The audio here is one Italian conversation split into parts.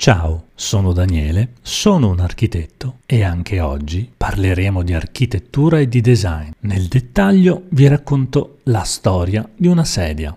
Ciao, sono Daniele, sono un architetto e anche oggi parleremo di architettura e di design. Nel dettaglio vi racconto la storia di una sedia.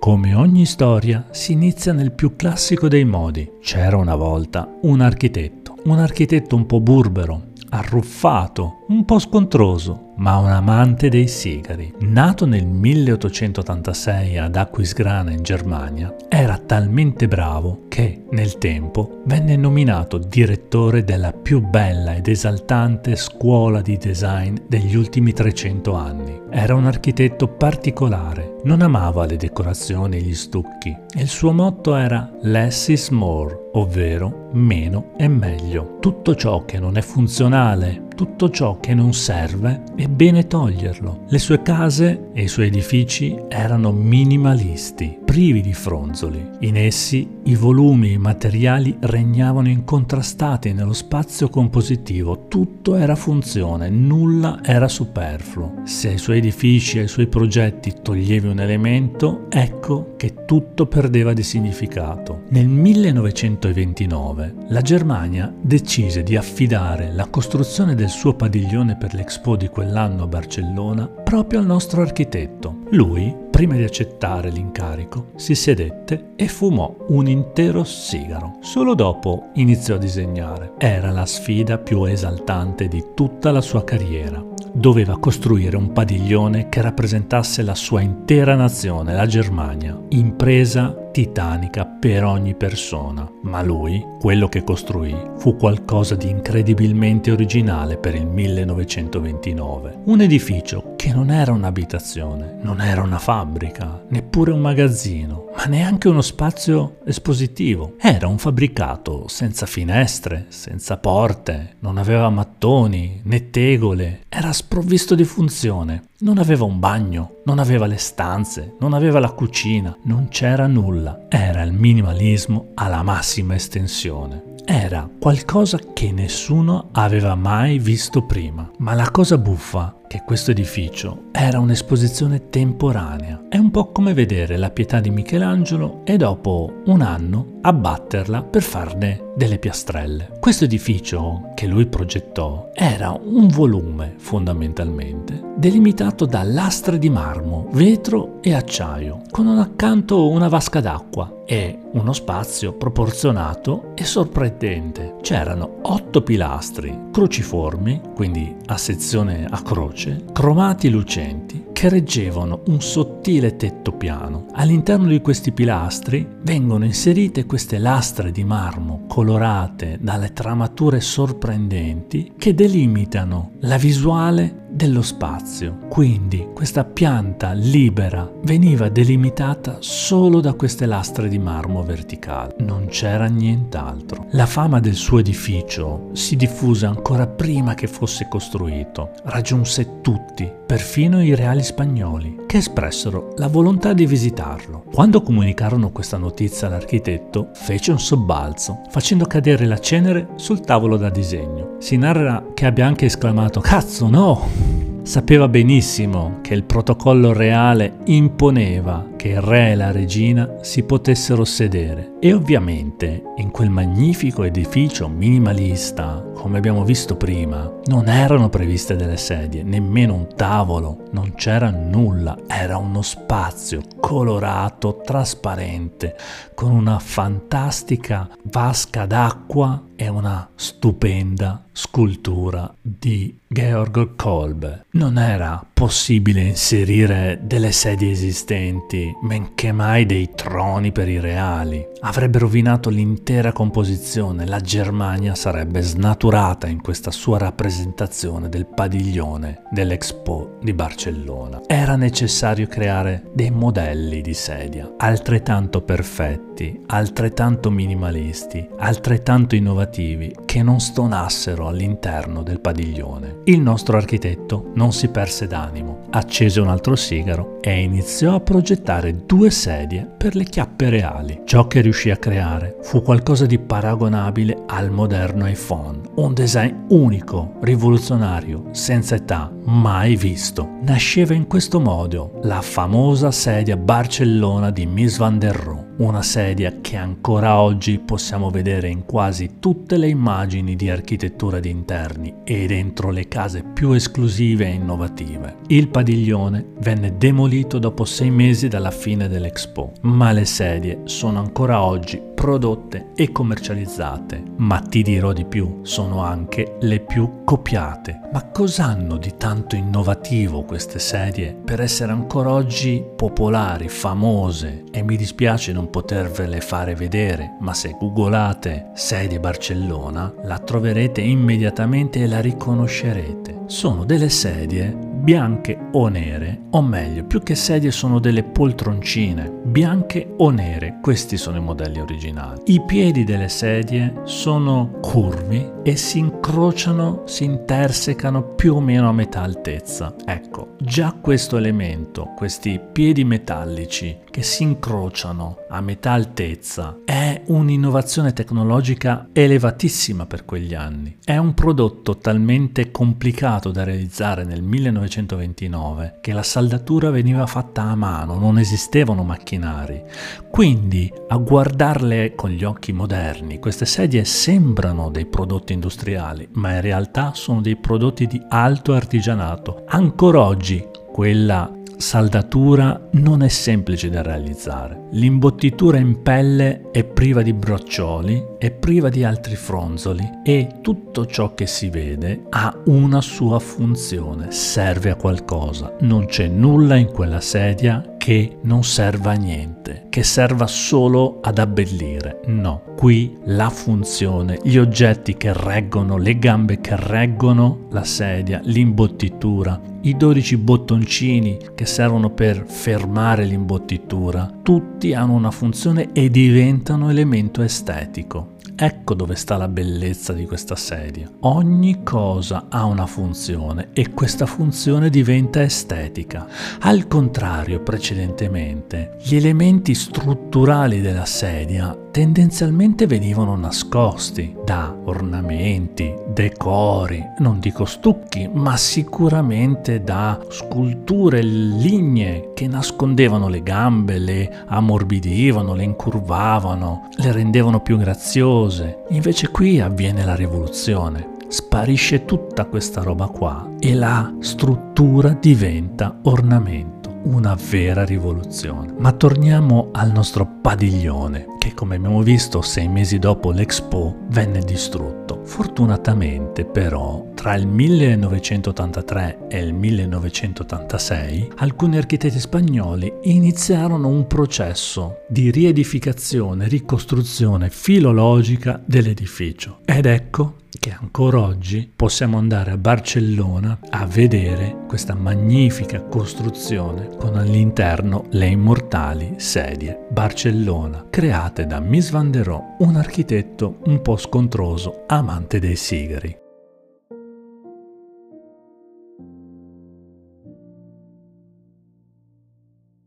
Come ogni storia si inizia nel più classico dei modi. C'era una volta un architetto, un architetto un po' burbero, arruffato, un po' scontroso, ma un amante dei sigari. Nato nel 1886 ad Aquisgrana in Germania, era talmente bravo che nel tempo venne nominato direttore della più bella ed esaltante scuola di design degli ultimi 300 anni. Era un architetto particolare, non amava le decorazioni e gli stucchi il suo motto era less is more, ovvero meno è meglio. Tutto ciò che non è funzionale tutto ciò che non serve è bene toglierlo. Le sue case e i suoi edifici erano minimalisti, privi di fronzoli. In essi i volumi e i materiali regnavano incontrastati nello spazio compositivo, tutto era funzione, nulla era superfluo. Se ai suoi edifici e ai suoi progetti toglievi un elemento, ecco che tutto perdeva di significato. Nel 1929 la Germania decise di affidare la costruzione del suo padiglione per l'Expo di quell'anno a Barcellona proprio al nostro architetto. Lui, prima di accettare l'incarico, si sedette e fumò un intero sigaro. Solo dopo iniziò a disegnare. Era la sfida più esaltante di tutta la sua carriera. Doveva costruire un padiglione che rappresentasse la sua intera nazione, la Germania, impresa titanica per ogni persona, ma lui, quello che costruì, fu qualcosa di incredibilmente originale per il 1929. Un edificio che non era un'abitazione, non era una fabbrica, neppure un magazzino, ma neanche uno spazio espositivo. Era un fabbricato senza finestre, senza porte, non aveva mattoni né tegole, era sprovvisto di funzione. Non aveva un bagno, non aveva le stanze, non aveva la cucina, non c'era nulla. Era il minimalismo alla massima estensione. Era qualcosa che nessuno aveva mai visto prima. Ma la cosa buffa che questo edificio era un'esposizione temporanea. È un po' come vedere la pietà di Michelangelo e dopo un anno abbatterla per farne delle piastrelle. Questo edificio che lui progettò era un volume fondamentalmente delimitato da lastre di marmo, vetro e acciaio, con accanto una vasca d'acqua e uno spazio proporzionato e sorprendente. C'erano otto pilastri cruciformi, quindi a sezione a croce cromati lucenti, che reggevano un sottile tetto piano. All'interno di questi pilastri vengono inserite queste lastre di marmo colorate dalle tramature sorprendenti che delimitano la visuale dello spazio. Quindi questa pianta libera veniva delimitata solo da queste lastre di marmo verticali. Non c'era nient'altro. La fama del suo edificio si diffuse ancora prima che fosse costruito. Raggiunse tutti, perfino i reali spagnoli, che espressero la volontà di visitarlo. Quando comunicarono questa notizia all'architetto, fece un sobbalzo, facendo cadere la cenere sul tavolo da disegno. Si narra che abbia anche esclamato Cazzo no! Sapeva benissimo che il protocollo reale imponeva che il re e la regina si potessero sedere. E ovviamente in quel magnifico edificio minimalista, come abbiamo visto prima, non erano previste delle sedie, nemmeno un tavolo, non c'era nulla, era uno spazio colorato, trasparente, con una fantastica vasca d'acqua e una stupenda scultura di Georg Kolbe. Non era possibile inserire delle sedie esistenti, men che mai dei troni per i reali. Avrebbe rovinato l'intera composizione, la Germania sarebbe snaturata in questa sua rappresentazione del padiglione dell'Expo di Barcellona. Era necessario creare dei modelli di sedia altrettanto perfetti, altrettanto minimalisti, altrettanto innovativi, che non stonassero all'interno del padiglione. Il nostro architetto non si perse d'animo, accese un altro sigaro e iniziò a progettare due sedie per le chiappe reali. Ciò che riuscì a creare fu qualcosa di paragonabile al moderno iPhone, un design unico, rivoluzionario, senza età, mai visto. Nasceva in questo modo la famosa sedia Barcellona di Miss Van der Rohe una sedia che ancora oggi possiamo vedere in quasi tutte le immagini di architettura di interni e dentro le case più esclusive e innovative. Il padiglione venne demolito dopo sei mesi dalla fine dell'Expo, ma le sedie sono ancora oggi prodotte e commercializzate, ma ti dirò di più, sono anche le più copiate. Ma cos'hanno di tanto innovativo queste sedie per essere ancora oggi popolari, famose? E mi dispiace non potervele fare vedere, ma se googolate sedie Barcellona la troverete immediatamente e la riconoscerete. Sono delle sedie bianche o nere, o meglio, più che sedie sono delle poltroncine, bianche o nere, questi sono i modelli originali. I piedi delle sedie sono curvi e si incrociano, si intersecano più o meno a metà altezza. Ecco, già questo elemento, questi piedi metallici che si incrociano a metà altezza, è un'innovazione tecnologica elevatissima per quegli anni. È un prodotto talmente complicato da realizzare nel 1929 che la saldatura veniva fatta a mano, non esistevano macchinari. Quindi, a guardarle con gli occhi moderni, queste sedie sembrano dei prodotti industriali, ma in realtà sono dei prodotti di alto artigianato. Ancora oggi quella saldatura non è semplice da realizzare. L'imbottitura in pelle è priva di braccioli, è priva di altri fronzoli e tutto ciò che si vede ha una sua funzione, serve a qualcosa. Non c'è nulla in quella sedia che non serva a niente, che serva solo ad abbellire. No, qui la funzione, gli oggetti che reggono, le gambe che reggono la sedia, l'imbottitura, i 12 bottoncini che servono per fermare l'imbottitura, tutti hanno una funzione e diventano elemento estetico. Ecco dove sta la bellezza di questa sedia. Ogni cosa ha una funzione e questa funzione diventa estetica. Al contrario, precedentemente, gli elementi strutturali della sedia tendenzialmente venivano nascosti da ornamenti, decori, non dico stucchi, ma sicuramente da sculture lignee che nascondevano le gambe, le ammorbidivano, le incurvavano, le rendevano più graziose. Invece qui avviene la rivoluzione. Sparisce tutta questa roba qua e la struttura diventa ornamento una vera rivoluzione. Ma torniamo al nostro padiglione, che come abbiamo visto sei mesi dopo l'Expo venne distrutto. Fortunatamente però tra il 1983 e il 1986 alcuni architetti spagnoli iniziarono un processo di riedificazione, ricostruzione filologica dell'edificio. Ed ecco che ancora oggi possiamo andare a Barcellona a vedere questa magnifica costruzione con all'interno le immortali sedie Barcellona, create da Miss Van der Rohe, un architetto un po' scontroso, amante dei sigari.